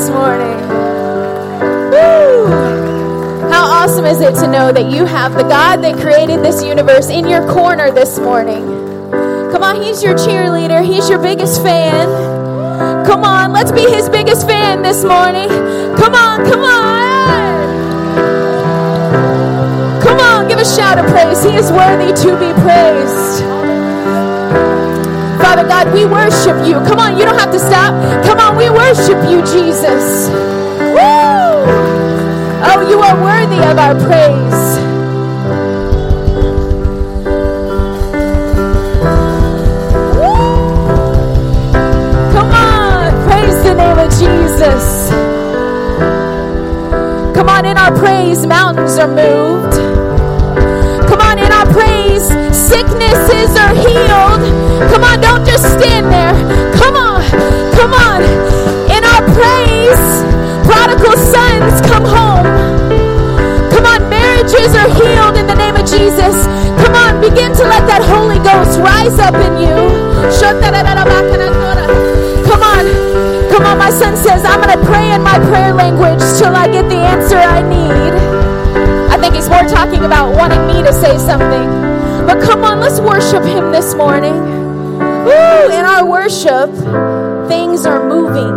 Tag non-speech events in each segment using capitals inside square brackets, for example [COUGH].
this morning. Woo! How awesome is it to know that you have the God that created this universe in your corner this morning? Come on, He's your cheerleader, He's your biggest fan. Come on, let's be His biggest fan this morning. Come on, come on. Come on, give a shout of praise. He is worthy to be praised. Father God, we worship you. Come on, you don't have to stop. Come on, we worship you, Jesus. Woo! Oh, you are worthy of our praise. Come on, praise the name of Jesus. Come on, in our praise, mountains are moved. Come on, in our praise, sicknesses are healed. Come on, don't just stand there. Come on, come on. In our praise, prodigal sons come home. Come on, marriages are healed in the name of Jesus. Come on, begin to let that Holy Ghost rise up in you. Come on, come on. My son says, I'm going to pray in my prayer language till I get the answer I need. I think he's more talking about wanting me to say something. But come on, let's worship him this morning. Woo, in our worship, things are moving.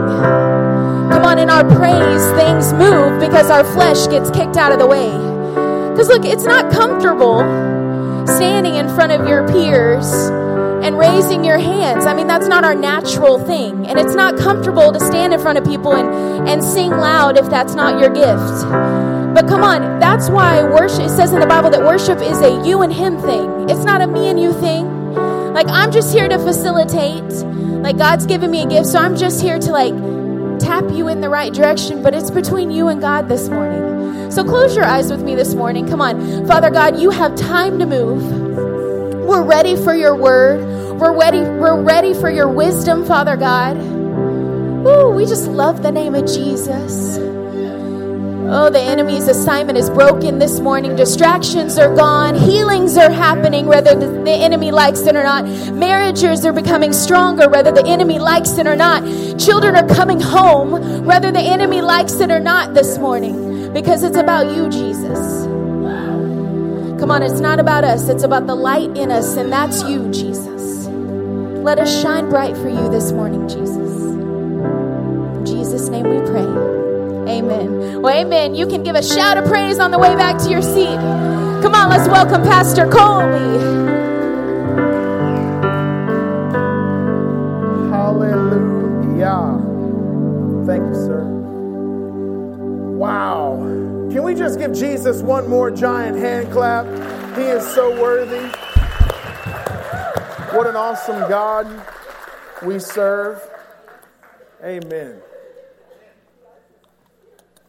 Come on, in our praise, things move because our flesh gets kicked out of the way. Because look, it's not comfortable standing in front of your peers and raising your hands. I mean, that's not our natural thing. And it's not comfortable to stand in front of people and, and sing loud if that's not your gift. But come on, that's why worship, it says in the Bible that worship is a you and him thing. It's not a me and you thing. Like, I'm just here to facilitate. Like, God's given me a gift, so I'm just here to, like, tap you in the right direction, but it's between you and God this morning. So close your eyes with me this morning. Come on. Father God, you have time to move. We're ready for your word. We're ready, we're ready for your wisdom, Father God. Ooh, we just love the name of Jesus. Oh, the enemy's assignment is broken this morning. Distractions are gone. Healings are happening, whether the enemy likes it or not. Marriages are becoming stronger, whether the enemy likes it or not. Children are coming home, whether the enemy likes it or not this morning, because it's about you, Jesus. Come on, it's not about us, it's about the light in us, and that's you, Jesus. Let us shine bright for you this morning, Jesus. In Jesus' name we pray. Amen. Well, amen. You can give a shout of praise on the way back to your seat. Come on, let's welcome Pastor Coley. Hallelujah. Thank you, sir. Wow. Can we just give Jesus one more giant hand clap? He is so worthy. What an awesome God we serve. Amen.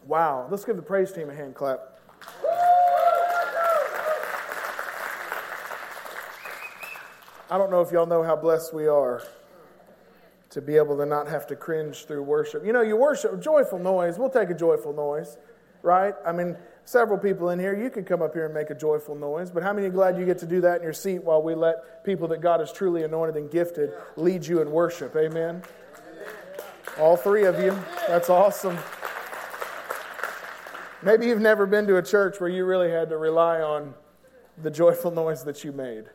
Wow. Let's give the praise team a hand clap. I don't know if y'all know how blessed we are to be able to not have to cringe through worship. You know, you worship, joyful noise, we'll take a joyful noise, right? I mean, several people in here, you could come up here and make a joyful noise, but how many glad you get to do that in your seat while we let people that God has truly anointed and gifted lead you in worship? Amen? All three of you. That's awesome. Maybe you've never been to a church where you really had to rely on the joyful noise that you made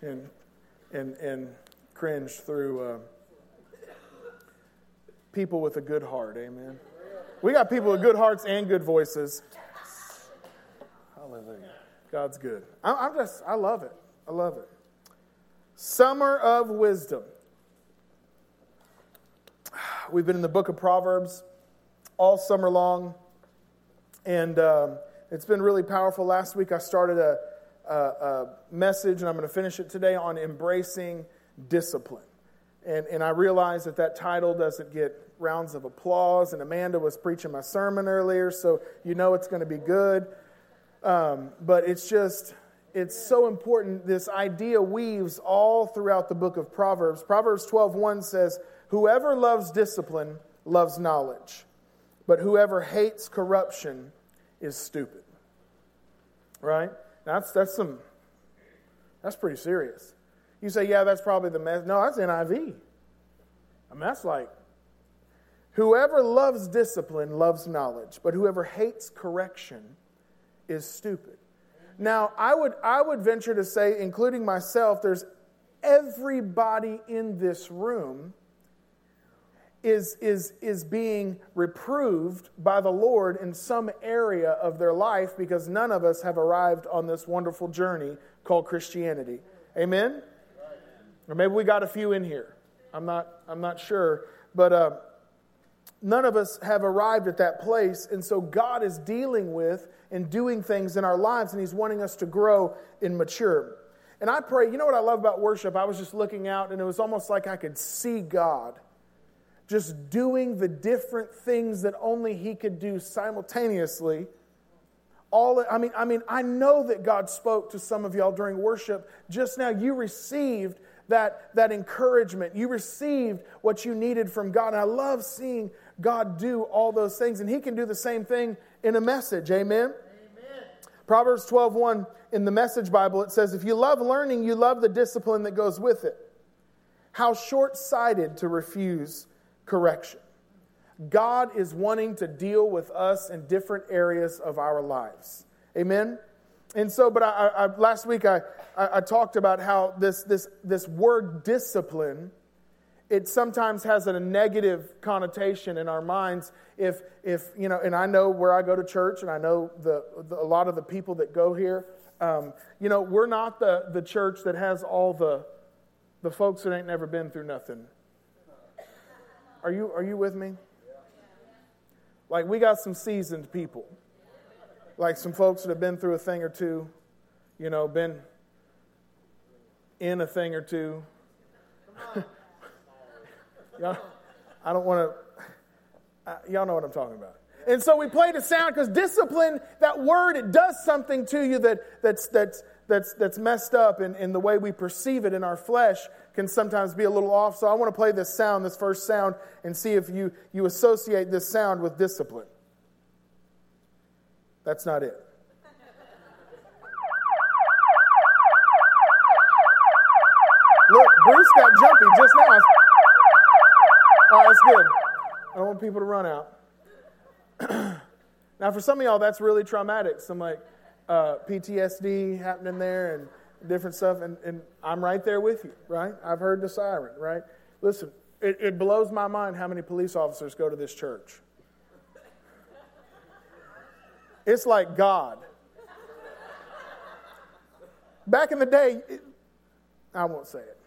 and, and, and cringe through uh, people with a good heart. Amen. We got people with good hearts and good voices. Hallelujah. God's good. I, I'm just, I love it. I love it. Summer of Wisdom. We've been in the book of Proverbs all summer long, and um, it's been really powerful. Last week I started a, a, a message, and I'm going to finish it today on embracing discipline. And, and I realize that that title doesn't get rounds of applause, and Amanda was preaching my sermon earlier, so you know it's going to be good. Um, but it's just, it's so important. This idea weaves all throughout the book of Proverbs. Proverbs 12:1 says, "Whoever loves discipline loves knowledge, but whoever hates corruption is stupid." Right? That's that's some that's pretty serious. You say, "Yeah, that's probably the mess." No, that's NIV. I mean, that's like whoever loves discipline loves knowledge, but whoever hates correction is stupid. Now, I would, I would venture to say, including myself, there's everybody in this room is, is, is being reproved by the Lord in some area of their life because none of us have arrived on this wonderful journey called Christianity. Amen? Or maybe we got a few in here. I'm not, I'm not sure. But uh, none of us have arrived at that place. And so God is dealing with and doing things in our lives, and He's wanting us to grow and mature. And I pray, you know what I love about worship? I was just looking out, and it was almost like I could see God just doing the different things that only He could do simultaneously. All, I mean, I mean, I know that God spoke to some of y'all during worship. Just now, you received that, that encouragement. You received what you needed from God. And I love seeing God do all those things. And He can do the same thing in a message. Amen? Amen. Proverbs 12 1 in the Message Bible, it says, If you love learning, you love the discipline that goes with it. How short sighted to refuse correction. God is wanting to deal with us in different areas of our lives. Amen? And so, but I, I, last week I, I, talked about how this, this, this word discipline it sometimes has a negative connotation in our minds if if you know and i know where i go to church and i know the, the a lot of the people that go here um, you know we're not the the church that has all the the folks that ain't never been through nothing are you are you with me? Like we got some seasoned people. Like some folks that have been through a thing or two you know been in a thing or two. [LAUGHS] Y'all, I don't want to, y'all know what I'm talking about. And so we played a sound because discipline, that word, it does something to you that, that's, that's, that's, that's messed up in, in the way we perceive it in our flesh can sometimes be a little off. So I want to play this sound, this first sound, and see if you, you associate this sound with discipline. That's not it. Look, Bruce got jumpy just now. Right, that's good. I don't want people to run out. [CLEARS THROAT] now, for some of y'all, that's really traumatic. Some like uh, PTSD happening there and different stuff. And, and I'm right there with you, right? I've heard the siren, right? Listen, it, it blows my mind how many police officers go to this church. It's like God. Back in the day, it, I won't say it.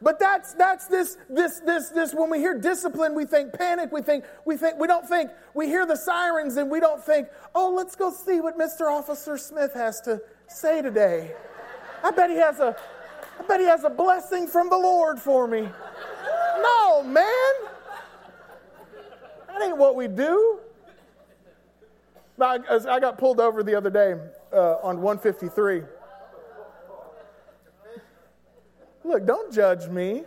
But that's that's this this this this when we hear discipline, we think panic, we think we think we don't think we hear the sirens and we don't think, "Oh, let's go see what Mr. Officer Smith has to say today." I bet he has a I bet he has a blessing from the Lord for me. No, man. That ain't what we do. I, I got pulled over the other day uh, on 153 Look, don't judge me.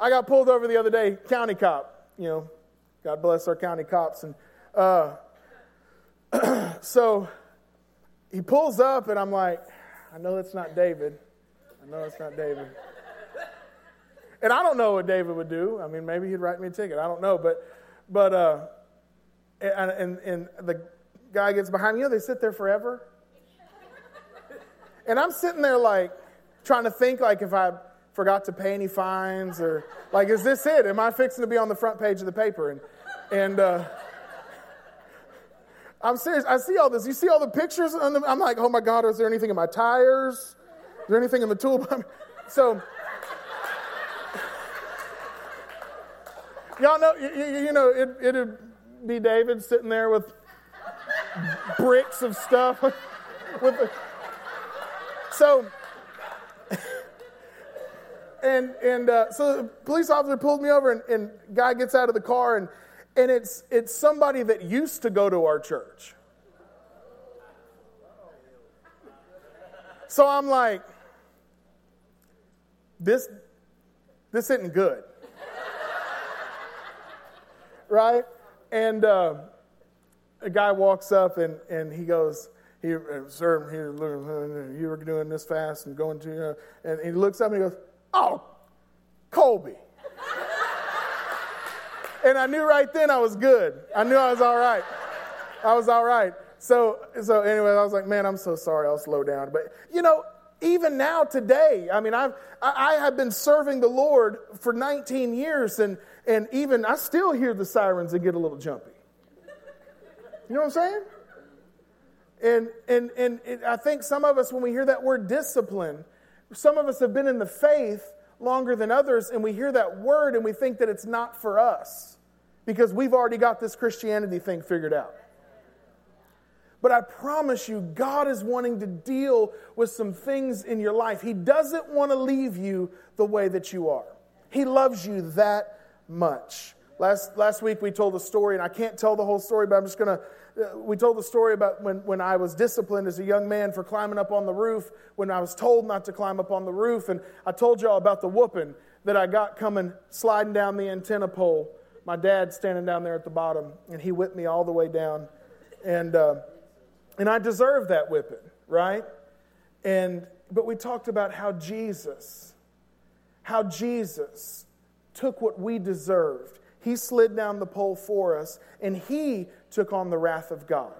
I got pulled over the other day, county cop. You know, God bless our county cops. And uh, [CLEARS THROAT] so he pulls up, and I'm like, I know it's not David. I know it's not David. And I don't know what David would do. I mean, maybe he'd write me a ticket. I don't know. But, but, uh, and, and, and the guy gets behind me. You know, they sit there forever. And I'm sitting there like trying to think like if I forgot to pay any fines or like, is this it? Am I fixing to be on the front page of the paper? And, and, uh, I'm serious. I see all this. You see all the pictures? on The, I'm like, oh my God, is there anything in my tires? Is there anything in the tool? so, y'all know, you, you know, it, it'd be David sitting there with bricks of stuff. [LAUGHS] with so, [LAUGHS] and and uh, so the police officer pulls me over, and, and guy gets out of the car, and and it's it's somebody that used to go to our church. So I'm like, this this isn't good, [LAUGHS] right? And uh, a guy walks up and and he goes. He, uh, sir, he, you were doing this fast and going to, uh, and he looks up and he goes, Oh, Colby. and I knew right then I was good. I knew I was all right. I was all right. So, so anyway, I was like, man, I'm so sorry. I'll slow down. But you know, even now today, I mean, I've I have been serving the Lord for 19 years, and and even I still hear the sirens and get a little jumpy. You know what I'm saying? And and and I think some of us, when we hear that word discipline, some of us have been in the faith longer than others, and we hear that word and we think that it's not for us because we've already got this Christianity thing figured out. But I promise you, God is wanting to deal with some things in your life. He doesn't want to leave you the way that you are, He loves you that much. Last, last week we told a story, and I can't tell the whole story, but I'm just going to we told the story about when, when I was disciplined as a young man for climbing up on the roof, when I was told not to climb up on the roof. And I told y'all about the whooping that I got coming, sliding down the antenna pole. My dad standing down there at the bottom, and he whipped me all the way down. And, uh, and I deserved that whipping, right? And, but we talked about how Jesus, how Jesus took what we deserved he slid down the pole for us, and He took on the wrath of God.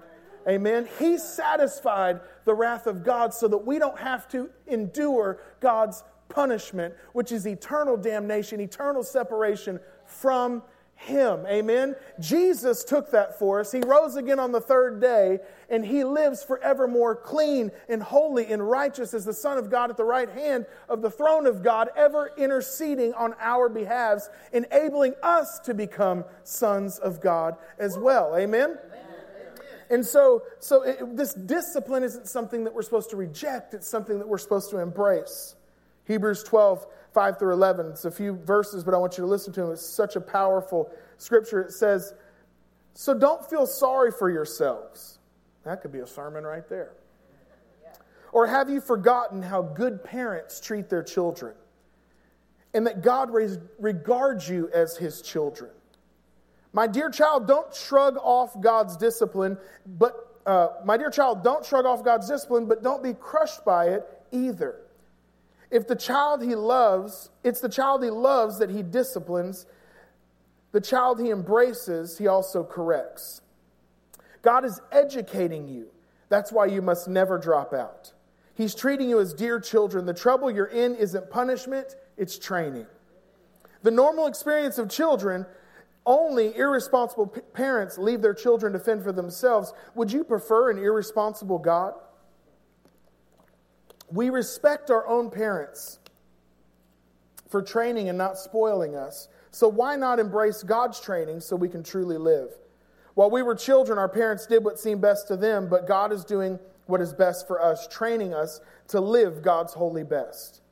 Amen. He satisfied the wrath of God so that we don't have to endure God's punishment, which is eternal damnation, eternal separation from him. Amen. Jesus took that for us. He rose again on the third day, and he lives forevermore clean and holy and righteous as the Son of God at the right hand of the throne of God, ever interceding on our behalves, enabling us to become sons of God as well. Amen. And so, so it, this discipline isn't something that we're supposed to reject, it's something that we're supposed to embrace. Hebrews 12 5 through 11. It's a few verses, but I want you to listen to them. It's such a powerful scripture. It says, So don't feel sorry for yourselves. That could be a sermon right there. Or have you forgotten how good parents treat their children? And that God regards you as his children. My dear child, don't shrug off God's discipline, but uh, my dear child, don't shrug off God's discipline, but don't be crushed by it either. If the child he loves, it's the child he loves that he disciplines, the child he embraces, he also corrects. God is educating you. That's why you must never drop out. He's treating you as dear children. The trouble you're in isn't punishment, it's training. The normal experience of children, only irresponsible p- parents leave their children to fend for themselves. Would you prefer an irresponsible God? We respect our own parents for training and not spoiling us. So why not embrace God's training so we can truly live? While we were children, our parents did what seemed best to them, but God is doing what is best for us, training us to live God's holy best.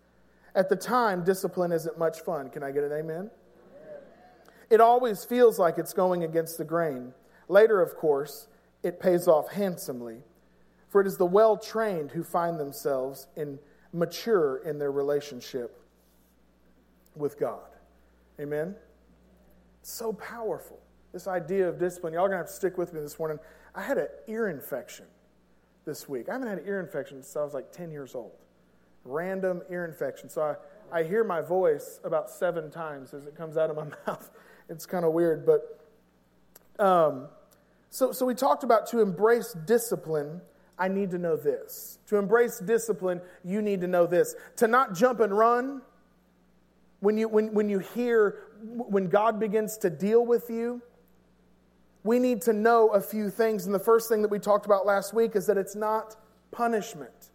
At the time, discipline isn't much fun. Can I get an amen? It always feels like it's going against the grain. Later, of course, it pays off handsomely. For it is the well trained who find themselves in mature in their relationship with God. Amen? so powerful. This idea of discipline. Y'all are going to have to stick with me this morning. I had an ear infection this week. I haven't had an ear infection since I was like 10 years old. Random ear infection. So I, I hear my voice about seven times as it comes out of my [LAUGHS] mouth. It's kind of weird, but um, so, so we talked about to embrace discipline I need to know this. To embrace discipline, you need to know this. To not jump and run when you, when, when you hear, when God begins to deal with you, we need to know a few things. And the first thing that we talked about last week is that it's not punishment.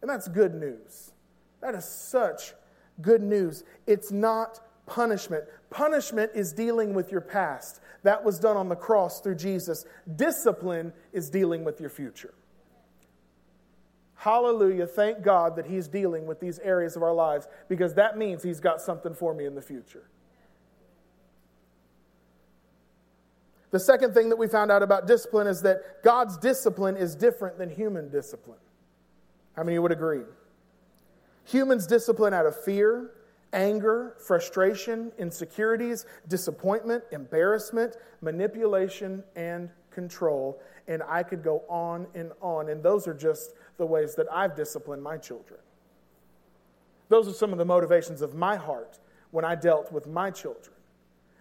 And that's good news. That is such good news. It's not punishment. Punishment is dealing with your past. That was done on the cross through Jesus. Discipline is dealing with your future. Hallelujah. Thank God that He's dealing with these areas of our lives because that means He's got something for me in the future. The second thing that we found out about discipline is that God's discipline is different than human discipline. How many would agree? Humans discipline out of fear, anger, frustration, insecurities, disappointment, embarrassment, manipulation, and control. And I could go on and on. And those are just the ways that I've disciplined my children. Those are some of the motivations of my heart when I dealt with my children.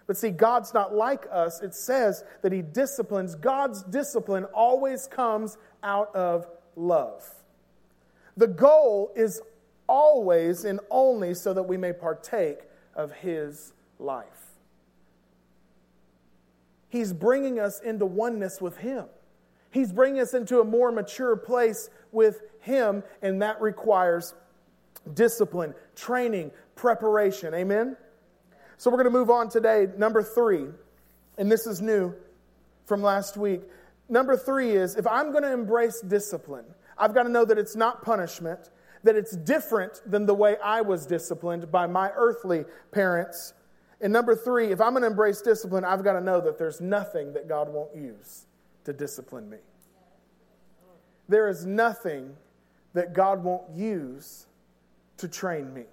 But see, God's not like us. It says that He disciplines. God's discipline always comes out of love. The goal is always and only so that we may partake of His life. He's bringing us into oneness with Him. He's bringing us into a more mature place with Him, and that requires discipline, training, preparation. Amen? So we're going to move on today. Number three, and this is new from last week. Number three is if I'm going to embrace discipline, I've got to know that it's not punishment, that it's different than the way I was disciplined by my earthly parents. And number three, if I'm going to embrace discipline, I've got to know that there's nothing that God won't use to discipline me. There is nothing that God won't use to train me.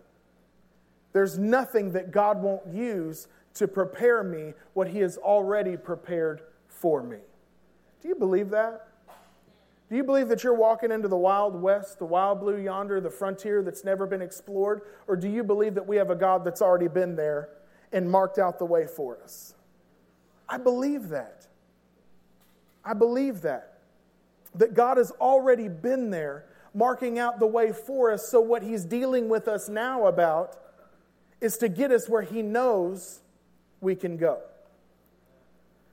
There's nothing that God won't use to prepare me what He has already prepared for me. Do you believe that? Do you believe that you're walking into the wild west, the wild blue yonder, the frontier that's never been explored? Or do you believe that we have a God that's already been there and marked out the way for us? I believe that. I believe that. That God has already been there, marking out the way for us. So, what He's dealing with us now about is to get us where He knows we can go.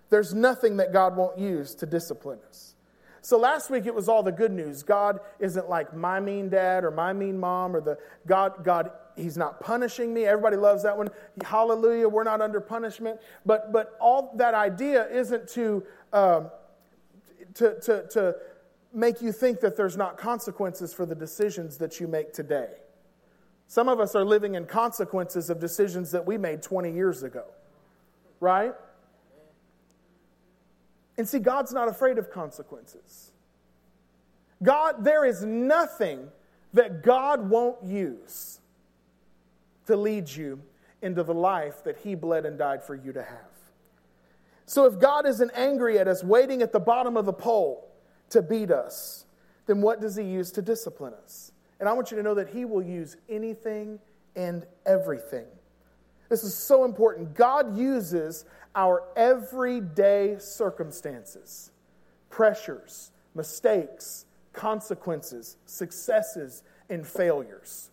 There's nothing that God won't use to discipline us. So last week it was all the good news. God isn't like my mean dad or my mean mom or the God, God, He's not punishing me. Everybody loves that one. Hallelujah, we're not under punishment. But but all that idea isn't to um, to, to, to make you think that there's not consequences for the decisions that you make today. Some of us are living in consequences of decisions that we made 20 years ago, right? And see, God's not afraid of consequences. God, there is nothing that God won't use to lead you into the life that He bled and died for you to have. So if God isn't angry at us, waiting at the bottom of the pole to beat us, then what does He use to discipline us? And I want you to know that He will use anything and everything. This is so important. God uses our everyday circumstances, pressures, mistakes, consequences, successes, and failures.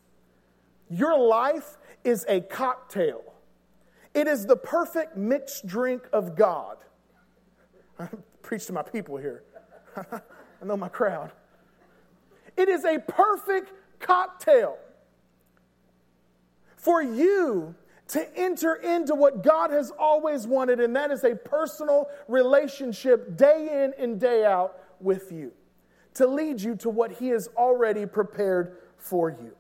Your life is a cocktail. It is the perfect mixed drink of God. I preach to my people here. [LAUGHS] I know my crowd. It is a perfect cocktail for you to enter into what God has always wanted, and that is a personal relationship day in and day out with you, to lead you to what He has already prepared for you.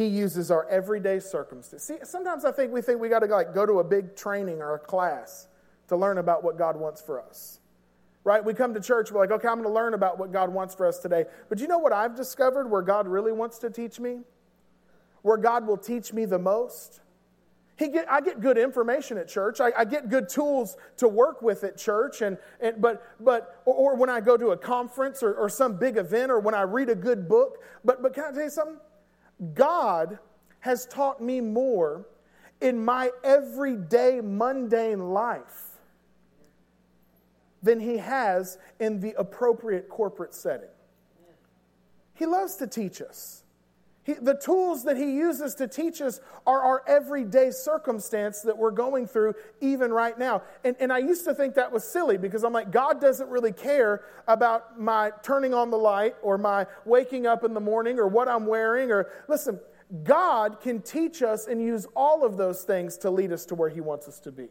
He uses our everyday circumstances. See, sometimes I think we think we got to like go to a big training or a class to learn about what God wants for us right? We come to church, we're like, okay, I'm going to learn about what God wants for us today. But you know what I've discovered where God really wants to teach me? Where God will teach me the most? He get, I get good information at church. I, I, get good tools to work with at church. And, and but, but, or, or when I go to a conference or, or some big event or when I read a good book. But, but can I tell you something? God has taught me more in my everyday mundane life than he has in the appropriate corporate setting. He loves to teach us. He, the tools that He uses to teach us are our everyday circumstance that we're going through even right now. And, and I used to think that was silly because I'm like, God doesn't really care about my turning on the light or my waking up in the morning or what I'm wearing. Or listen, God can teach us and use all of those things to lead us to where He wants us to be.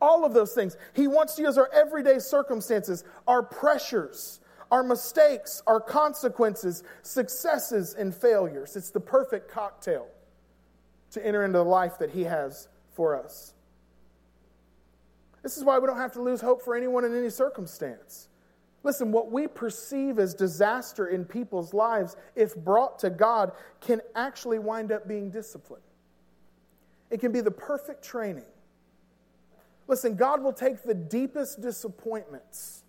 All of those things. He wants to use our everyday circumstances, our pressures, our mistakes, our consequences, successes, and failures. It's the perfect cocktail to enter into the life that He has for us. This is why we don't have to lose hope for anyone in any circumstance. Listen, what we perceive as disaster in people's lives, if brought to God, can actually wind up being discipline. It can be the perfect training. Listen, God will take the deepest disappointments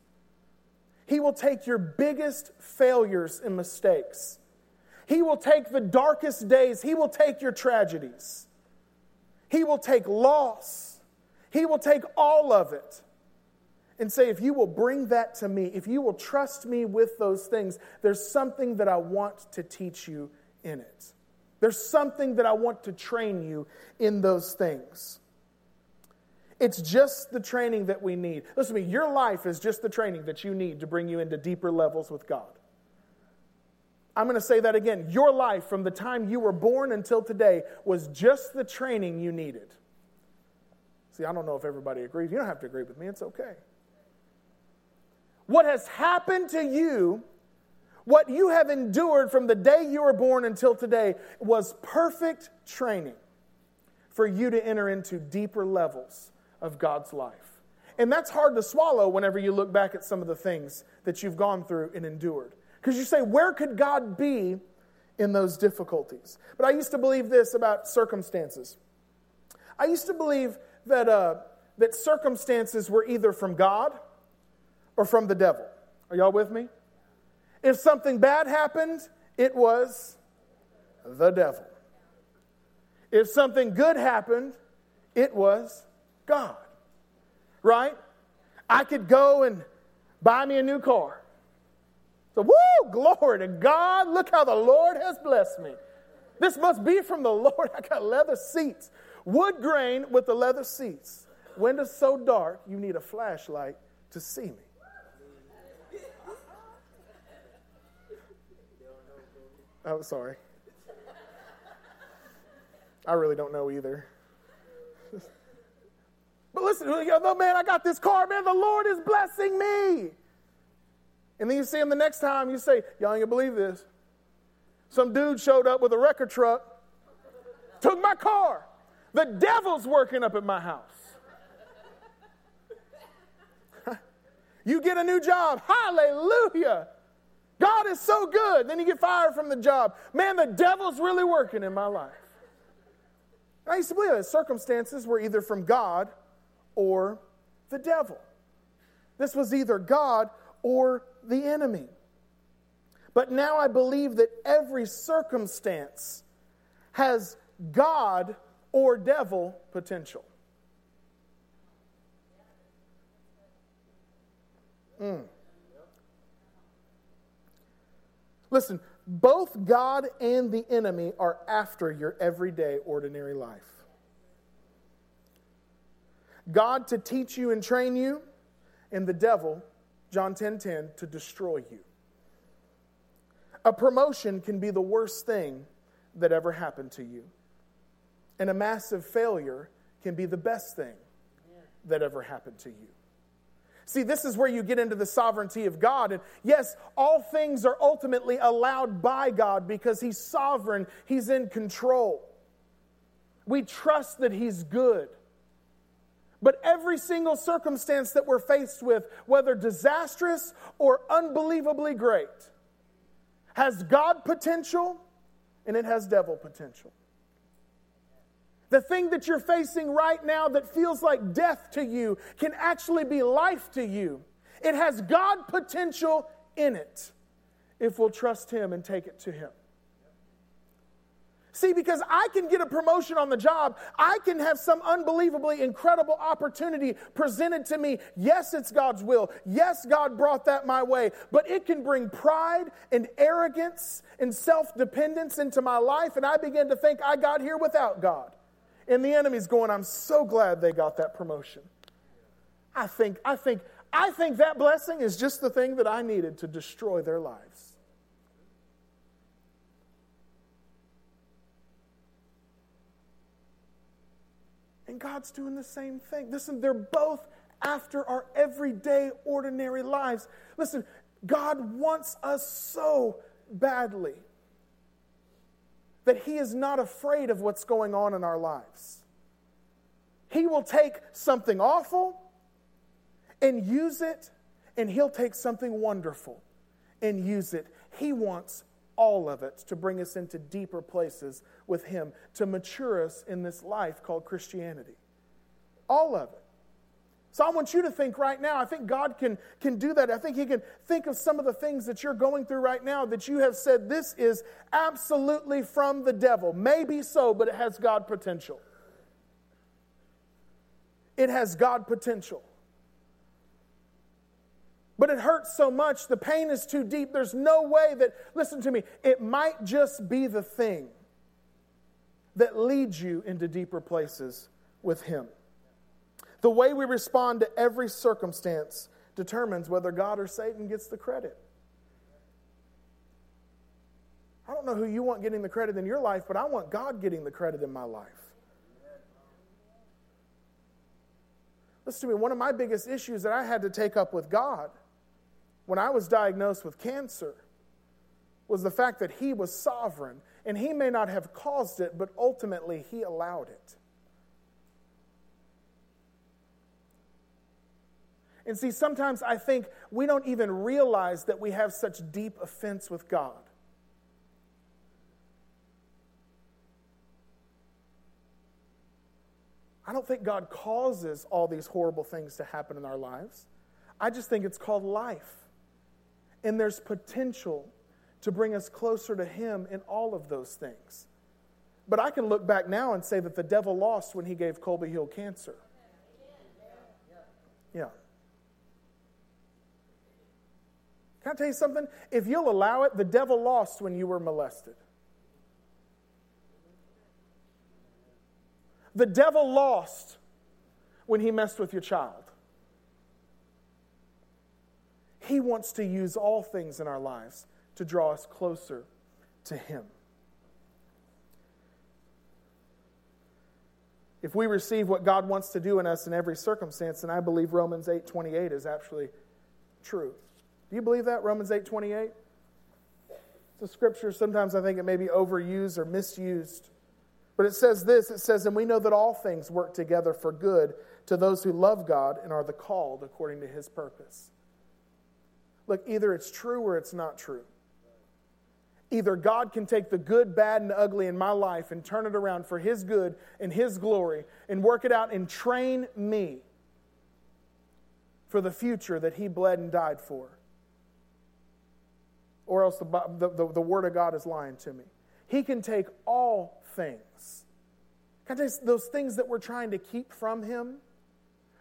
he will take your biggest failures and mistakes. He will take the darkest days. He will take your tragedies. He will take loss. He will take all of it and say, if you will bring that to me, if you will trust me with those things, there's something that I want to teach you in it. There's something that I want to train you in those things. It's just the training that we need. Listen to me, your life is just the training that you need to bring you into deeper levels with God. I'm going to say that again. Your life from the time you were born until today was just the training you needed. See, I don't know if everybody agrees. You don't have to agree with me, it's okay. What has happened to you, what you have endured from the day you were born until today, was perfect training for you to enter into deeper levels of God's life. And that's hard to swallow whenever you look back at some of the things that you've gone through and endured. Because you say, where could God be in those difficulties? But I used to believe this about circumstances. I used to believe that, uh, that circumstances were either from God or from the devil. Are y'all with me? If something bad happened, it was the devil. If something good happened, it was God. Right? I could go and buy me a new car. So, woo, glory to God. Look how the Lord has blessed me. This must be from the Lord. [LAUGHS] I got leather seats, wood grain with the leather seats. Windows so dark, you need a flashlight to see me. I'm oh, sorry. I really don't know either. [LAUGHS] But listen, you know, man, I got this car, man, the Lord is blessing me. And then you see him the next time, you say, Y'all ain't gonna believe this. Some dude showed up with a record truck, took my car. The devil's working up at my house. [LAUGHS] you get a new job. Hallelujah. God is so good. Then you get fired from the job. Man, the devil's really working in my life. I used to believe that circumstances were either from God or the devil. This was either God or the enemy. But now I believe that every circumstance has God or devil potential. Mm. Listen, both God and the enemy are after your everyday, ordinary life. God to teach you and train you, and the devil, John 10:10, 10, 10, to destroy you. A promotion can be the worst thing that ever happened to you. And a massive failure can be the best thing that ever happened to you. See, this is where you get into the sovereignty of God. And yes, all things are ultimately allowed by God because He's sovereign, He's in control. We trust that He's good. But every single circumstance that we're faced with, whether disastrous or unbelievably great, has God potential and it has devil potential. The thing that you're facing right now that feels like death to you can actually be life to you. It has God potential in it if we'll trust Him and take it to Him. See, because I can get a promotion on the job, I can have some unbelievably incredible opportunity presented to me. Yes, it's God's will. Yes, God brought that my way, but it can bring pride and arrogance and self dependence into my life, and I begin to think I got here without God. And the enemy's going, I'm so glad they got that promotion. I think, I think, I think that blessing is just the thing that I needed to destroy their lives. God's doing the same thing. Listen, they're both after our everyday, ordinary lives. Listen, God wants us so badly that He is not afraid of what's going on in our lives. He will take something awful and use it, and He'll take something wonderful and use it. He wants all of it to bring us into deeper places with Him, to mature us in this life called Christianity. All of it. So I want you to think right now, I think God can, can do that. I think He can think of some of the things that you're going through right now that you have said, this is absolutely from the devil. Maybe so, but it has God potential. It has God potential but it hurts so much. The pain is too deep. There's no way that, listen to me, it might just be the thing that leads you into deeper places with Him. The way we respond to every circumstance determines whether God or Satan gets the credit. I don't know who you want getting the credit in your life, but I want God getting the credit in my life. Listen to me, one of my biggest issues that I had to take up with God when I was diagnosed with cancer was the fact that He was sovereign. And He may not have caused it, but ultimately He allowed it. And see, sometimes I think we don't even realize that we have such deep offense with God. I don't think God causes all these horrible things to happen in our lives. I just think it's called life. And there's potential to bring us closer to Him in all of those things. But I can look back now and say that the devil lost when he gave Colby Hill cancer. Yeah. Can I tell you something? If you'll allow it, the devil lost when you were molested. The devil lost when he messed with your child. He wants to use all things in our lives to draw us closer to Him. If we receive what God wants to do in us in every circumstance, then I believe Romans 8:28 is actually true. Do you believe that Romans 8:28? The scripture sometimes I think it may be overused or misused. But it says this, it says and we know that all things work together for good to those who love God and are the called according to his purpose. Look, either it's true or it's not true. Either God can take the good, bad, and ugly in my life and turn it around for His good and His glory and work it out and train me for the future that He bled and died for. Or else the, the, the, the Word of God is lying to me. He can take all things. Can I tell those things that we're trying to keep from Him?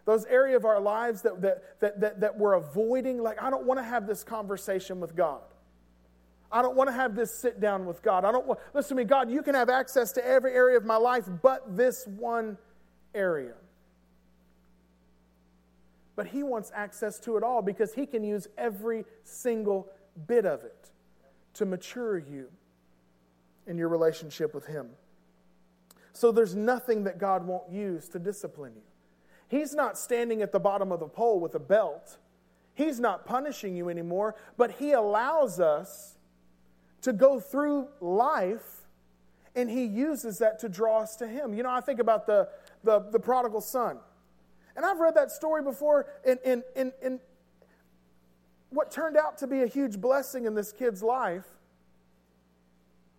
Those area of our lives that, that, that, that, that we're avoiding, like, I don't want to have this conversation with God. I don't want to have this sit down with God. I don't want, listen to me, God, you can have access to every area of my life but this one area. But He wants access to it all because He can use every single bit of it to mature you in your relationship with Him. So there's nothing that God won't use to discipline you. He's not standing at the bottom of the pole with a belt. He's not punishing you anymore, but He allows us to go through life and He uses that to draw us to Him. You know, I think about the, the, the prodigal son. And I've read that story before, and, and, and, and what turned out to be a huge blessing in this kid's life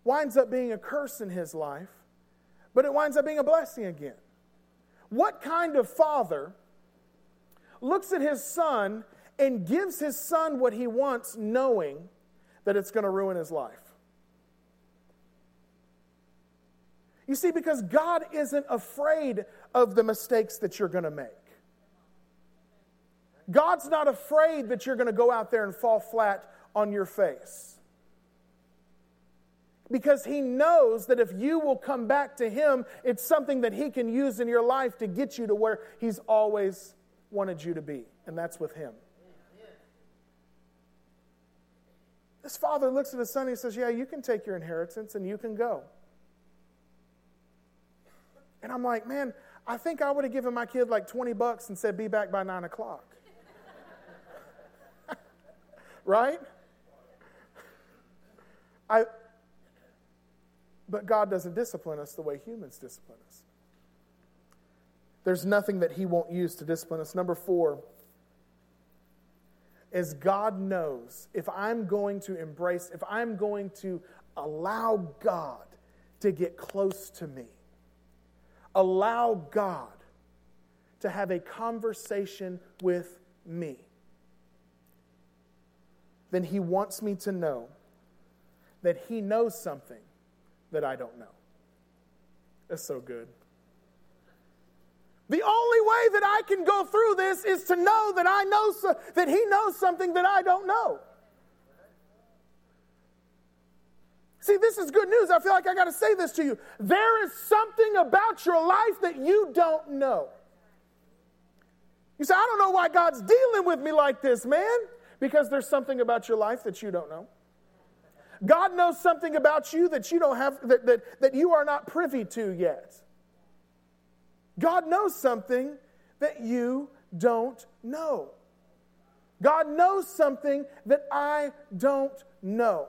winds up being a curse in his life, but it winds up being a blessing again. What kind of father looks at his son and gives his son what he wants, knowing that it's going to ruin his life? You see, because God isn't afraid of the mistakes that you're going to make. God's not afraid that you're going to go out there and fall flat on your face. Because He knows that if you will come back to Him, it's something that He can use in your life to get you to where He's always wanted you to be, and that's with Him. This father looks at his son and he says, Yeah, you can take your inheritance and you can go. And I'm like, Man, I think I would have given my kid like 20 bucks and said, Be back by 9 o'clock. [LAUGHS] right? I, but God doesn't discipline us the way humans discipline us. There's nothing that He won't use to discipline us. Number four is God knows if I'm going to embrace, if I'm going to allow God to get close to me, allow God to have a conversation with me then he wants me to know that he knows something that I don't know. That's so good. The only way that I can go through this is to know that I know so, that he knows something that I don't know. See, this is good news. I feel like I got to say this to you. There is something about your life that you don't know. You say, I don't know why God's dealing with me like this, man. Because there's something about your life that you don't know. God knows something about you that you don't have that, that, that you are not privy to yet. God knows something that you don't know. God knows something that I don't know.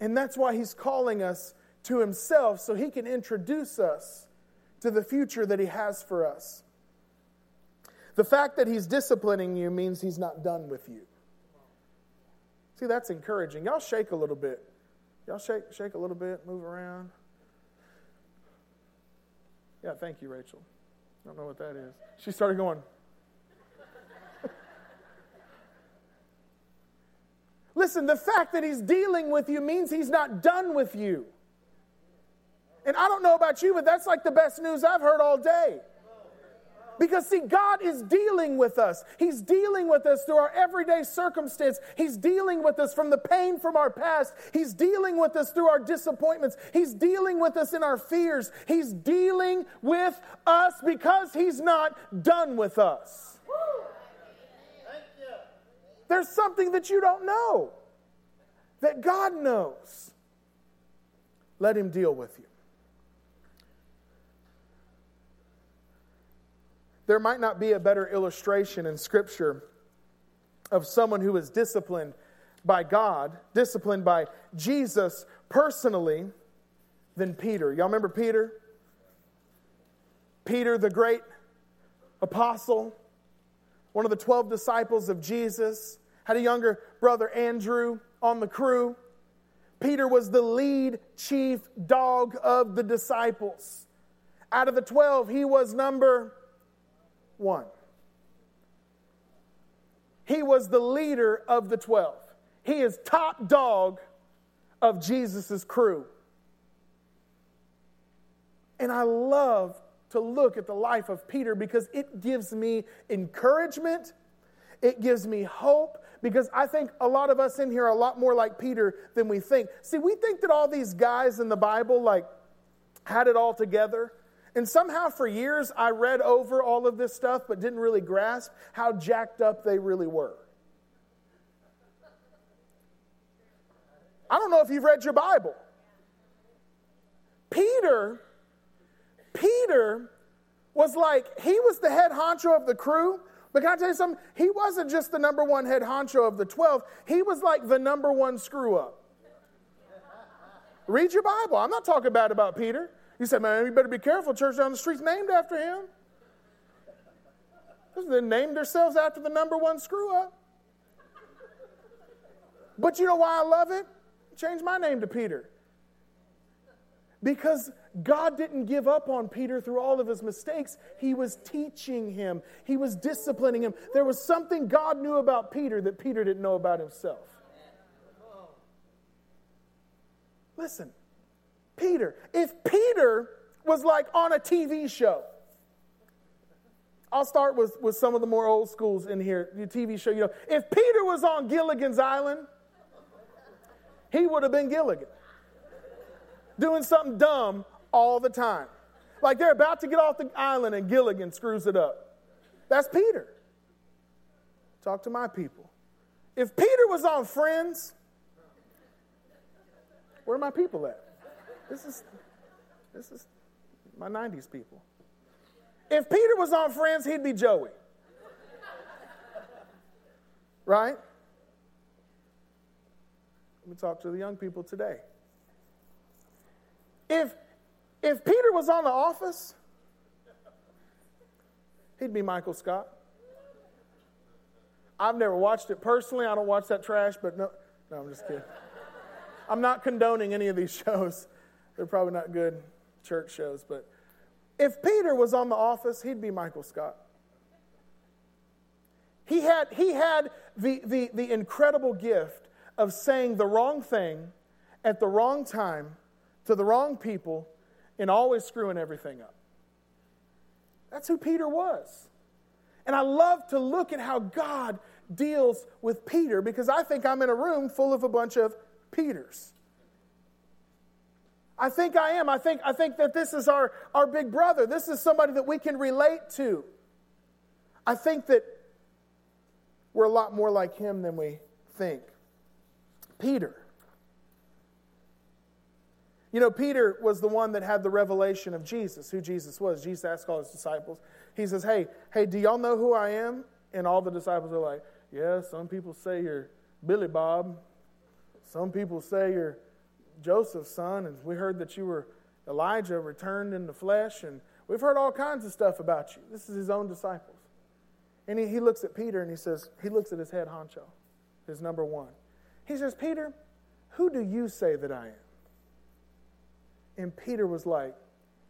And that's why He's calling us to Himself so He can introduce us to the future that He has for us. The fact that he's disciplining you means he's not done with you. See, that's encouraging. Y'all shake a little bit. Y'all shake, shake a little bit, move around. Yeah, thank you, Rachel. I don't know what that is. She started going. [LAUGHS] Listen, the fact that he's dealing with you means he's not done with you. And I don't know about you, but that's like the best news I've heard all day. Because, see, God is dealing with us. He's dealing with us through our everyday circumstance. He's dealing with us from the pain from our past. He's dealing with us through our disappointments. He's dealing with us in our fears. He's dealing with us because He's not done with us. There's something that you don't know that God knows. Let Him deal with you. There might not be a better illustration in Scripture of someone who is disciplined by God, disciplined by Jesus personally, than Peter. Y'all remember Peter? Peter, the great apostle, one of the 12 disciples of Jesus, had a younger brother, Andrew, on the crew. Peter was the lead chief dog of the disciples. Out of the 12, he was number one. He was the leader of the 12. He is top dog of Jesus' crew. And I love to look at the life of Peter because it gives me encouragement, it gives me hope, because I think a lot of us in here are a lot more like Peter than we think. See, we think that all these guys in the Bible, like, had it all together. And somehow for years I read over all of this stuff but didn't really grasp how jacked up they really were. I don't know if you've read your Bible. Peter, Peter was like, he was the head honcho of the crew. But can I tell you something? He wasn't just the number one head honcho of the 12, he was like the number one screw up. Read your Bible. I'm not talking bad about Peter. He said, Man, you better be careful. Church down the street's named after him. They named themselves after the number one screw up. But you know why I love it? Change my name to Peter. Because God didn't give up on Peter through all of his mistakes. He was teaching him, he was disciplining him. There was something God knew about Peter that Peter didn't know about himself. Listen, Peter. If Peter was like on a TV show, I'll start with, with some of the more old schools in here, the TV show. You know, if Peter was on Gilligan's Island, he would have been Gilligan, doing something dumb all the time. Like they're about to get off the island and Gilligan screws it up. That's Peter. Talk to my people. If Peter was on Friends, where are my people at? This is this is my 90s people. If Peter was on Friends, he'd be Joey. Right? Let me talk to the young people today. If if Peter was on The Office, he'd be Michael Scott. I've never watched it personally. I don't watch that trash, but no, no, I'm just kidding. I'm not condoning any of these [LAUGHS] shows. They're probably not good church shows, but if Peter was on The Office, he'd be Michael Scott. He had, he had the, the, the incredible gift of saying the wrong thing at the wrong time to the wrong people and always screwing everything up. That's who Peter was. And I love to look at how God deals with Peter because I think I'm in a room full of a bunch of Peters. I think I am. I think, I think that this is our, our big brother. This is somebody that we can relate to. I think that we're a lot more like him than we think. Peter. You know, Peter was the one that had the revelation of Jesus, who Jesus was. Jesus asked all his disciples, He says, Hey, hey, do y'all know who I am? And all the disciples are like, Yeah, some people say you're Billy Bob. Some people say you're Joseph's son, and we heard that you were Elijah returned in the flesh, and we've heard all kinds of stuff about you. This is his own disciples. And he, he looks at Peter and he says, he looks at his head honcho, his number one. He says, Peter, who do you say that I am? And Peter was like,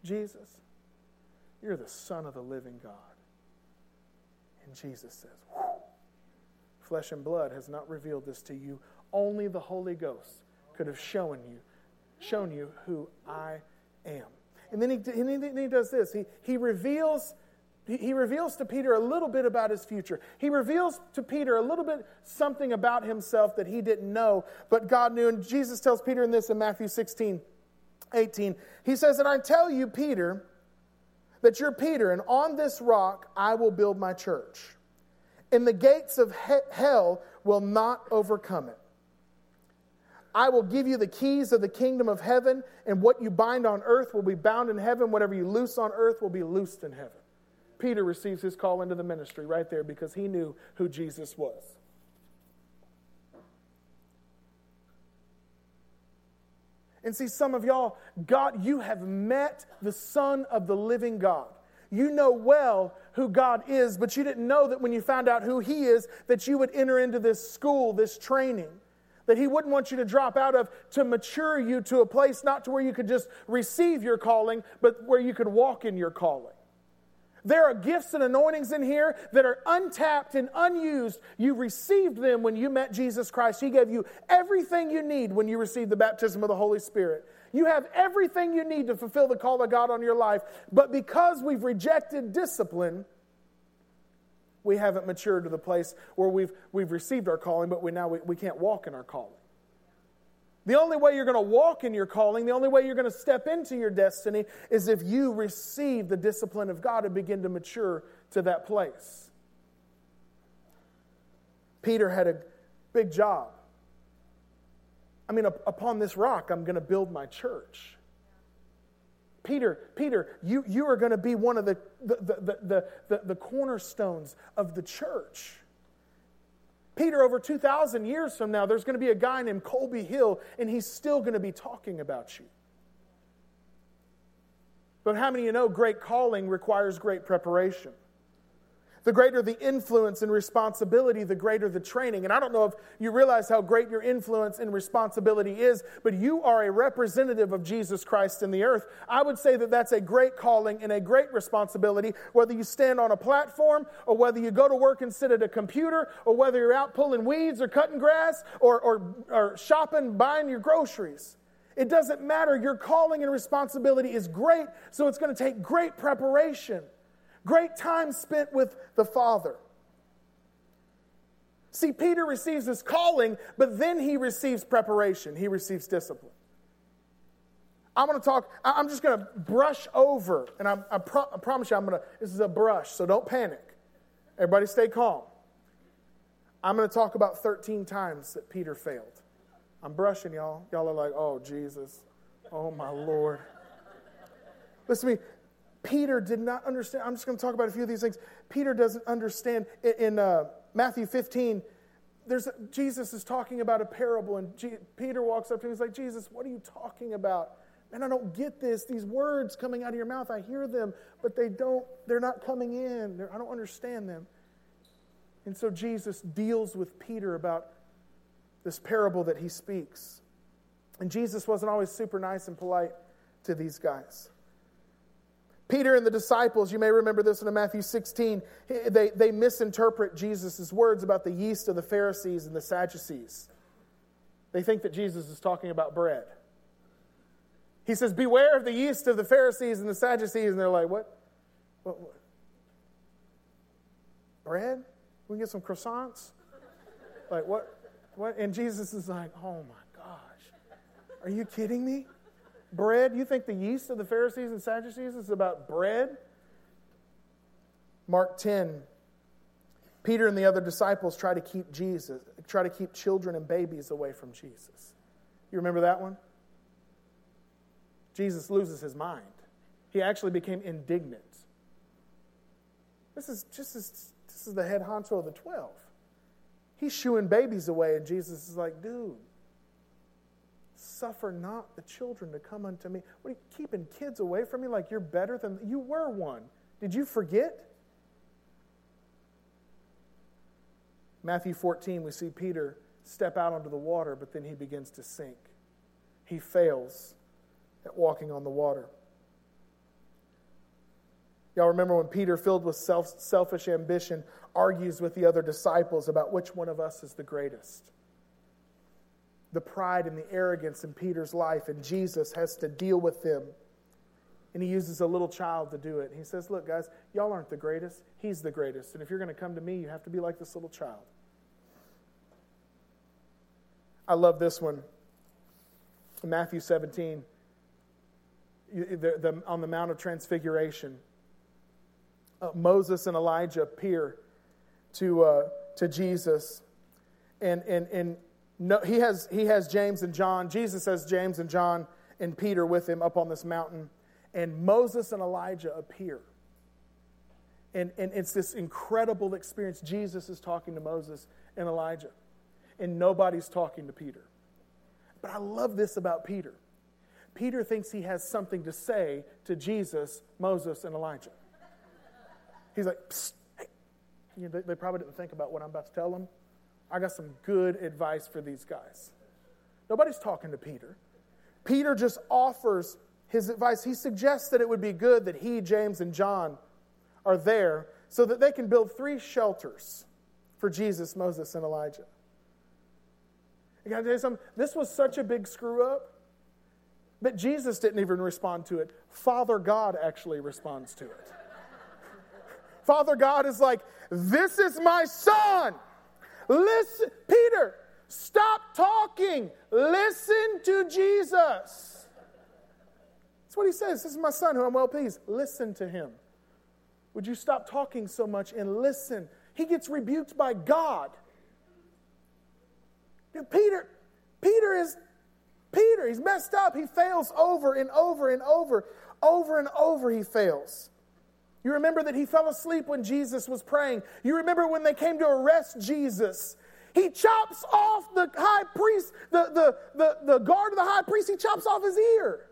Jesus, you're the Son of the living God. And Jesus says, Flesh and blood has not revealed this to you, only the Holy Ghost could have shown you, shown you who I am. And then he, and then he does this. He, he reveals he reveals to Peter a little bit about his future. He reveals to Peter a little bit something about himself that he didn't know, but God knew. And Jesus tells Peter in this in Matthew 16, 18. He says, And I tell you, Peter, that you're Peter, and on this rock I will build my church. And the gates of he- hell will not overcome it. I will give you the keys of the kingdom of heaven, and what you bind on earth will be bound in heaven. Whatever you loose on earth will be loosed in heaven. Peter receives his call into the ministry right there because he knew who Jesus was. And see, some of y'all, God, you have met the Son of the living God. You know well who God is, but you didn't know that when you found out who He is, that you would enter into this school, this training that He wouldn't want you to drop out of to mature you to a place not to where you could just receive your calling, but where you could walk in your calling. There are gifts and anointings in here that are untapped and unused. You received them when you met Jesus Christ. He gave you everything you need when you received the baptism of the Holy Spirit. You have everything you need to fulfill the call of God on your life. But because we've rejected discipline, we haven't matured to the place where we've, we've received our calling, but we now we, we can't walk in our calling. The only way you're going to walk in your calling, the only way you're going to step into your destiny is if you receive the discipline of God and begin to mature to that place. Peter had a big job. I mean, upon this rock, I'm going to build my church. Peter, Peter, you, you are going to be one of the, the, the, the, the, the cornerstones of the church. Peter, over 2,000 years from now, there's going to be a guy named Colby Hill, and he's still going to be talking about you. But how many of you know great calling requires great preparation? The greater the influence and responsibility, the greater the training. And I don't know if you realize how great your influence and responsibility is, but you are a representative of Jesus Christ in the earth. I would say that that's a great calling and a great responsibility, whether you stand on a platform or whether you go to work and sit at a computer or whether you're out pulling weeds or cutting grass or, or, or shopping, buying your groceries. It doesn't matter. Your calling and responsibility is great, so it's going to take great preparation, great time spent with the Father. See, Peter receives his calling, but then he receives preparation, he receives discipline. I'm going to talk, I'm just going to brush over, and I, I, pro- I promise you, I'm going to, this is a brush, so don't panic. Everybody stay calm. I'm going to talk about 13 times that Peter failed. I'm brushing y'all. Y'all are like, oh, Jesus. Oh, my Lord. Listen to me. Peter did not understand. I'm just going to talk about a few of these things. Peter doesn't understand. In, in uh, Matthew 15, there's Jesus is talking about a parable, and G, Peter walks up to him. He's like, Jesus, what are you talking about? And I don't get this. These words coming out of your mouth, I hear them, but they don't, they're not coming in. They're, I don't understand them. And so Jesus deals with Peter about this parable that he speaks. And Jesus wasn't always super nice and polite to these guys. Peter and the disciples, you may remember this in Matthew 16, they, they misinterpret Jesus' words about the yeast of the Pharisees and the Sadducees. They think that Jesus is talking about bread. He says, Beware of the yeast of the Pharisees and the Sadducees. And they're like, What? what, what? Bread? We can get some croissants? Like, what? What? And Jesus is like, Oh my gosh. Are you kidding me? Bread? You think the yeast of the Pharisees and Sadducees is about bread? Mark 10. Peter and the other disciples try to keep Jesus, try to keep children and babies away from Jesus. You remember that one? Jesus loses his mind. He actually became indignant. This is just as, this is the head honcho of the 12. He's shooing babies away, and Jesus is like, dude, suffer not the children to come unto me. What are you keeping kids away from me like you're better than you were one? Did you forget? Matthew 14, we see Peter step out onto the water, but then he begins to sink. He fails at walking on the water. Y'all remember when Peter, filled with self, selfish ambition, argues with the other disciples about which one of us is the greatest? The pride and the arrogance in Peter's life, and Jesus has to deal with them. And he uses a little child to do it. He says, Look, guys, y'all aren't the greatest. He's the greatest. And if you're going to come to me, you have to be like this little child. I love this one. In Matthew 17, the, the, on the Mount of Transfiguration, uh, Moses and Elijah appear to, uh, to Jesus. And, and, and no, he, has, he has James and John. Jesus has James and John and Peter with him up on this mountain. And Moses and Elijah appear. And, and it's this incredible experience. Jesus is talking to Moses and Elijah, and nobody's talking to Peter. But I love this about Peter. Peter thinks he has something to say to Jesus, Moses, and Elijah. He's like, hey. you know, they, they probably didn't think about what I'm about to tell them. I got some good advice for these guys. Nobody's talking to Peter. Peter just offers his advice. He suggests that it would be good that he, James, and John are there so that they can build three shelters for Jesus, Moses, and Elijah. I gotta tell you something, this was such a big screw up but Jesus didn't even respond to it. Father God actually responds to it. [LAUGHS] Father God is like, This is my son. Listen, Peter, stop talking. Listen to Jesus. That's what he says. This is my son who I'm well pleased. Listen to him. Would you stop talking so much and listen? He gets rebuked by God. Peter, Peter is Peter, he's messed up. He fails over and over and over. Over and over, he fails. You remember that he fell asleep when Jesus was praying. You remember when they came to arrest Jesus. He chops off the high priest, the, the, the, the guard of the high priest, he chops off his ear.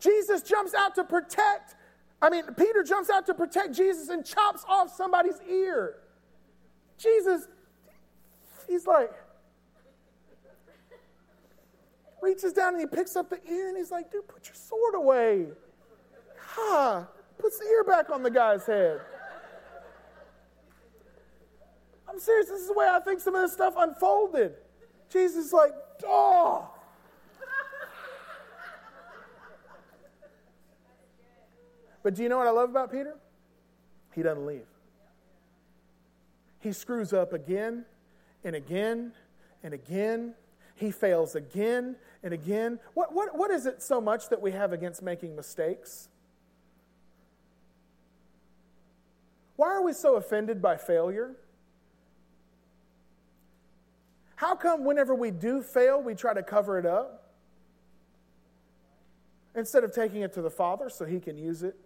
Jesus jumps out to protect, I mean, Peter jumps out to protect Jesus and chops off somebody's ear. Jesus, he's like, reaches down and he picks up the ear and he's like, dude, put your sword away. Ha! puts the ear back on the guy's head. I'm serious. This is the way I think some of this stuff unfolded. Jesus is like, oh. But do you know what I love about Peter? He doesn't leave. He screws up again and again and again. He fails again and again. What, what, what is it so much that we have against making mistakes? Why are we so offended by failure? How come whenever we do fail, we try to cover it up? Instead of taking it to the Father so he can use it?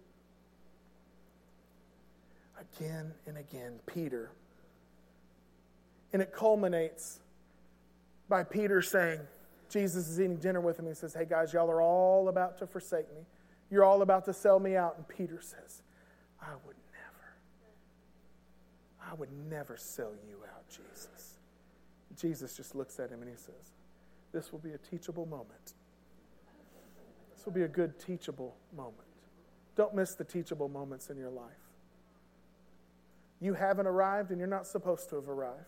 Again and again, Peter. And it culminates by Peter saying, Jesus is eating dinner with him. He says, Hey guys, y'all are all about to forsake me. You're all about to sell me out. And Peter says, I would I would never sell you out, Jesus. Jesus just looks at him and he says, This will be a teachable moment. This will be a good teachable moment. Don't miss the teachable moments in your life. You haven't arrived and you're not supposed to have arrived.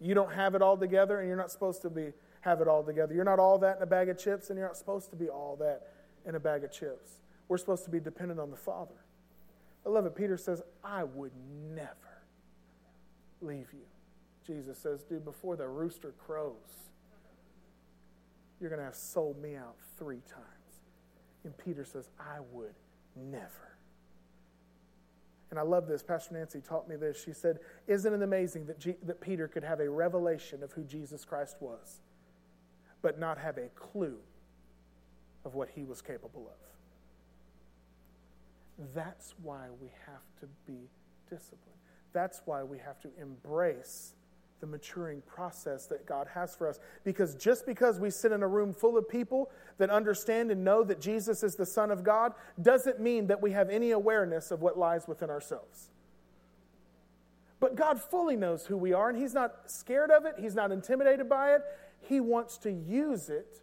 You don't have it all together and you're not supposed to be have it all together. You're not all that in a bag of chips and you're not supposed to be all that in a bag of chips. We're supposed to be dependent on the Father. Beloved, Peter says, I would never leave you. Jesus says, dude, before the rooster crows, you're going to have sold me out three times. And Peter says, I would never. And I love this. Pastor Nancy taught me this. She said, Isn't it amazing that, G- that Peter could have a revelation of who Jesus Christ was, but not have a clue of what he was capable of? That's why we have to be disciplined. That's why we have to embrace the maturing process that God has for us. Because just because we sit in a room full of people that understand and know that Jesus is the Son of God doesn't mean that we have any awareness of what lies within ourselves. But God fully knows who we are, and He's not scared of it, He's not intimidated by it. He wants to use it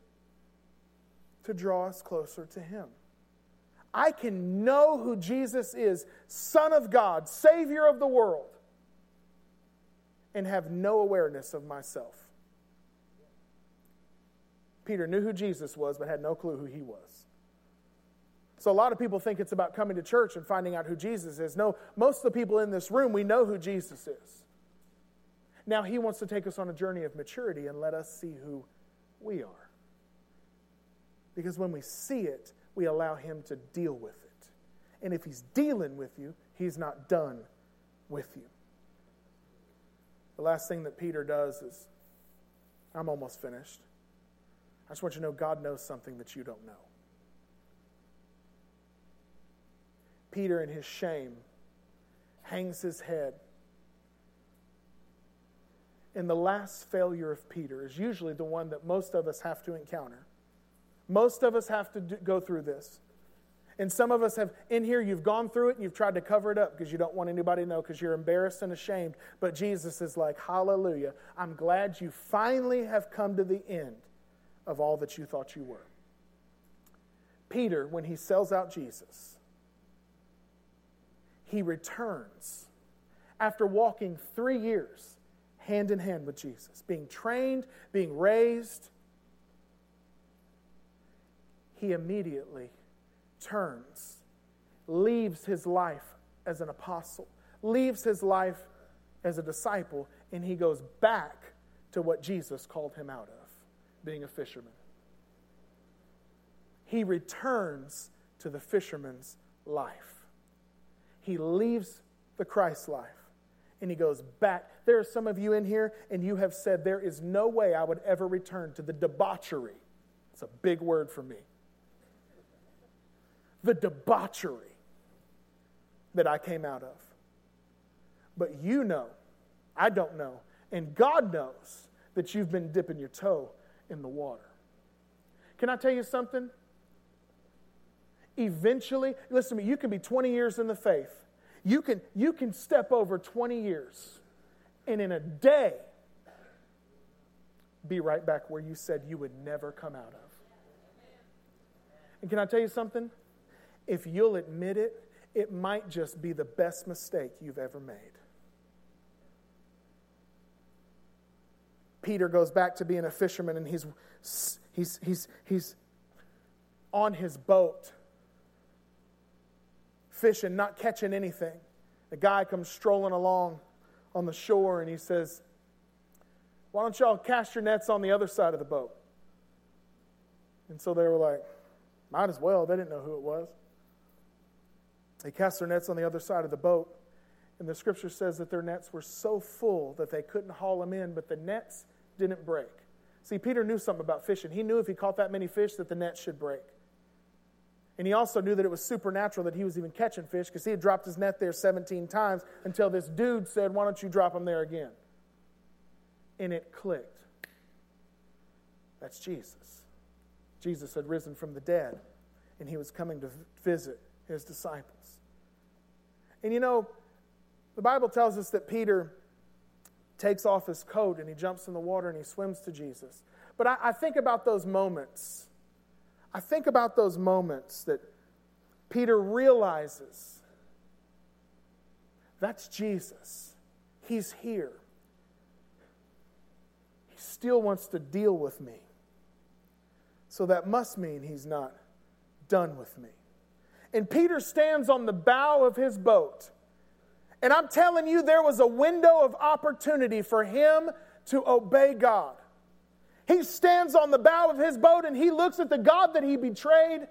to draw us closer to Him. I can know who Jesus is, Son of God, Savior of the world, and have no awareness of myself. Peter knew who Jesus was, but had no clue who he was. So, a lot of people think it's about coming to church and finding out who Jesus is. No, most of the people in this room, we know who Jesus is. Now, he wants to take us on a journey of maturity and let us see who we are. Because when we see it, we allow Him to deal with it. And if He's dealing with you, He's not done with you. The last thing that Peter does is I'm almost finished. I just want you to know God knows something that you don't know. Peter, in his shame, hangs his head. And the last failure of Peter is usually the one that most of us have to encounter. Most of us have to do, go through this. And some of us have, in here, you've gone through it and you've tried to cover it up because you don't want anybody to know because you're embarrassed and ashamed. But Jesus is like, Hallelujah. I'm glad you finally have come to the end of all that you thought you were. Peter, when he sells out Jesus, he returns after walking three years hand in hand with Jesus, being trained, being raised he immediately turns, leaves his life as an apostle, leaves his life as a disciple, and he goes back to what Jesus called him out of being a fisherman. He returns to the fisherman's life. He leaves the Christ life and he goes back. There are some of you in here, and you have said, There is no way I would ever return to the debauchery. It's a big word for me the debauchery that I came out of. But you know, I don't know, and God knows that you've been dipping your toe in the water. Can I tell you something? Eventually, listen to me, you can be 20 years in the faith. You can, you can step over 20 years and in a day be right back where you said you would never come out of. And can I tell you something? If you'll admit it, it might just be the best mistake you've ever made. Peter goes back to being a fisherman and he's, he's, he's, he's on his boat. fishing, not catching anything. The guy comes strolling along on the shore and he says, Why don't y'all cast your nets on the other side of the boat? And so they were like, Might as well. They didn't know who it was. They cast their nets on the other side of the boat. And the scripture says that their nets were so full that they couldn't haul them in, but the nets didn't break. See, Peter knew something about fishing. He knew if he caught that many fish that the net should break. And he also knew that it was supernatural that he was even catching fish because he had dropped his net there 17 times until this dude said, Why don't you drop them there again? And it clicked. That's Jesus. Jesus had risen from the dead, and he was coming to visit his disciples. And you know, the Bible tells us that Peter takes off his coat and he jumps in the water and he swims to Jesus. But I, I think about those moments I think about those moments that Peter realizes that's Jesus. He's here. He still wants to deal with me. So that must mean he's not done with me. And Peter stands on the bow of his boat. And I'm telling you, there was a window of opportunity for him to obey God. He stands on the bow of his boat and he looks at the God that he betrayed.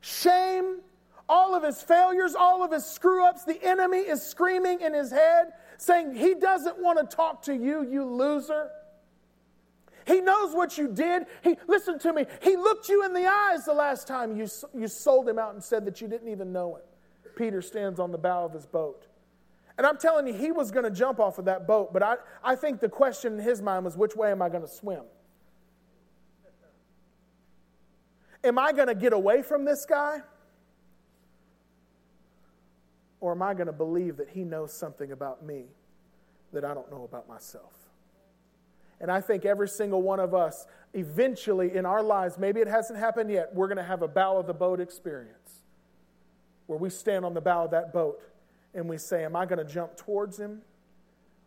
Shame, all of his failures, all of his screw ups. The enemy is screaming in his head, saying, He doesn't want to talk to you, you loser. He knows what you did. He listen to me. He looked you in the eyes the last time you, you sold him out and said that you didn't even know it. Peter stands on the bow of his boat. And I'm telling you, he was going to jump off of that boat, but I, I think the question in his mind was, which way am I going to swim? Am I going to get away from this guy? Or am I going to believe that he knows something about me that I don't know about myself? And I think every single one of us, eventually in our lives, maybe it hasn't happened yet, we're going to have a bow of the boat experience where we stand on the bow of that boat and we say, Am I going to jump towards him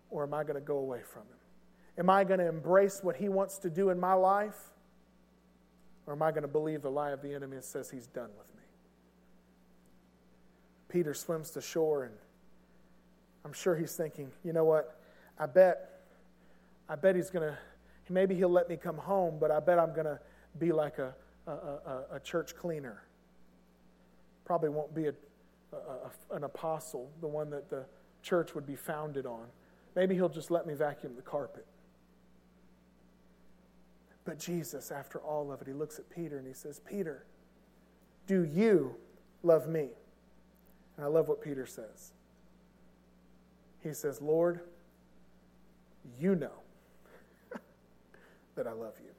or am I going to go away from him? Am I going to embrace what he wants to do in my life or am I going to believe the lie of the enemy that says he's done with me? Peter swims to shore, and I'm sure he's thinking, you know what? I bet, I bet he's going to, maybe he'll let me come home, but I bet I'm going to be like a, a, a, a, church cleaner. Probably won't be a, an apostle, the one that the church would be founded on. Maybe he'll just let me vacuum the carpet. But Jesus, after all of it, he looks at Peter and he says, Peter, do you love me? And I love what Peter says. He says, Lord, you know that I love you.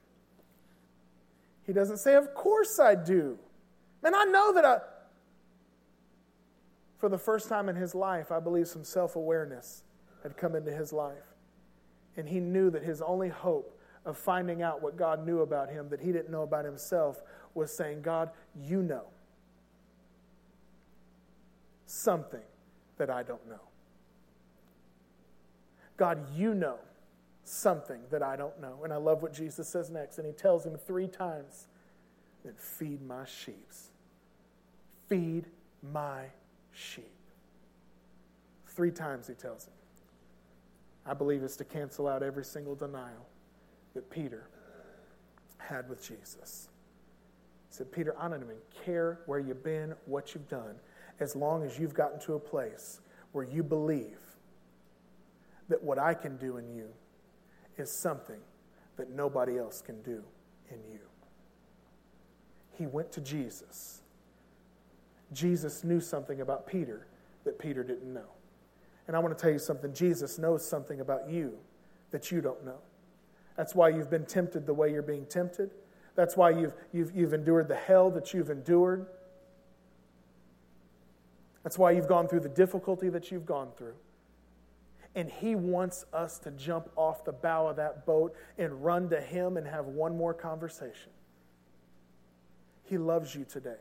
He doesn't say, Of course I do. And I know that I. For the first time in his life, I believe some self awareness had come into his life. And he knew that his only hope of finding out what God knew about him that he didn't know about himself was saying, God, you know something that I don't know. God, you know something that I don't know. And I love what Jesus says next. And he tells him three times that feed my sheep. Feed my sheep. Three times he tells him. I believe it's to cancel out every single denial that Peter had with Jesus. He said, Peter, I don't even care where you've been, what you've done, as long as you've gotten to a place where you believe that what I can do in you is something that nobody else can do in you. He went to Jesus. Jesus knew something about Peter that Peter didn't know. And I want to tell you something Jesus knows something about you that you don't know. That's why you've been tempted the way you're being tempted. That's why you've, you've, you've endured the hell that you've endured. That's why you've gone through the difficulty that you've gone through. And He wants us to jump off the bow of that boat and run to Him and have one more conversation. He loves you today.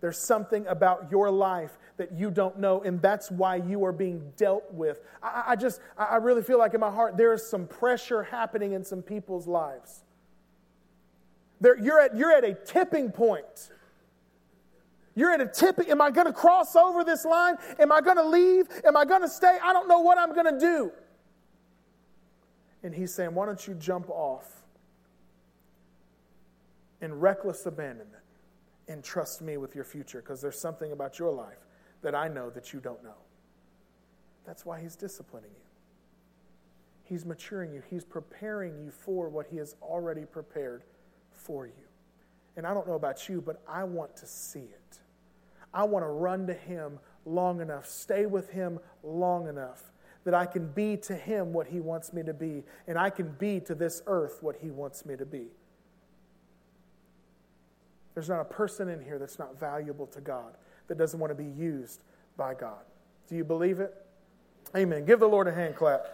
There's something about your life that you don't know, and that's why you are being dealt with. I, I, just, I really feel like in my heart there is some pressure happening in some people's lives. There, you're, at, you're at a tipping point You're at a tip. Am I going to cross over this line? Am I going to leave? Am I going to stay? I don't know what I'm going to do. And he's saying, Why don't you jump off in reckless abandonment and trust me with your future? Because there's something about your life that I know that you don't know. That's why he's disciplining you. He's maturing you, he's preparing you for what he has already prepared for you. And I don't know about you, but I want to see it. I want to run to Him long enough, stay with Him long enough that I can be to Him what He wants me to be, and I can be to this earth what He wants me to be. There's not a person in here that's not valuable to God, that doesn't want to be used by God. Do you believe it? Amen. Give the Lord a hand clap.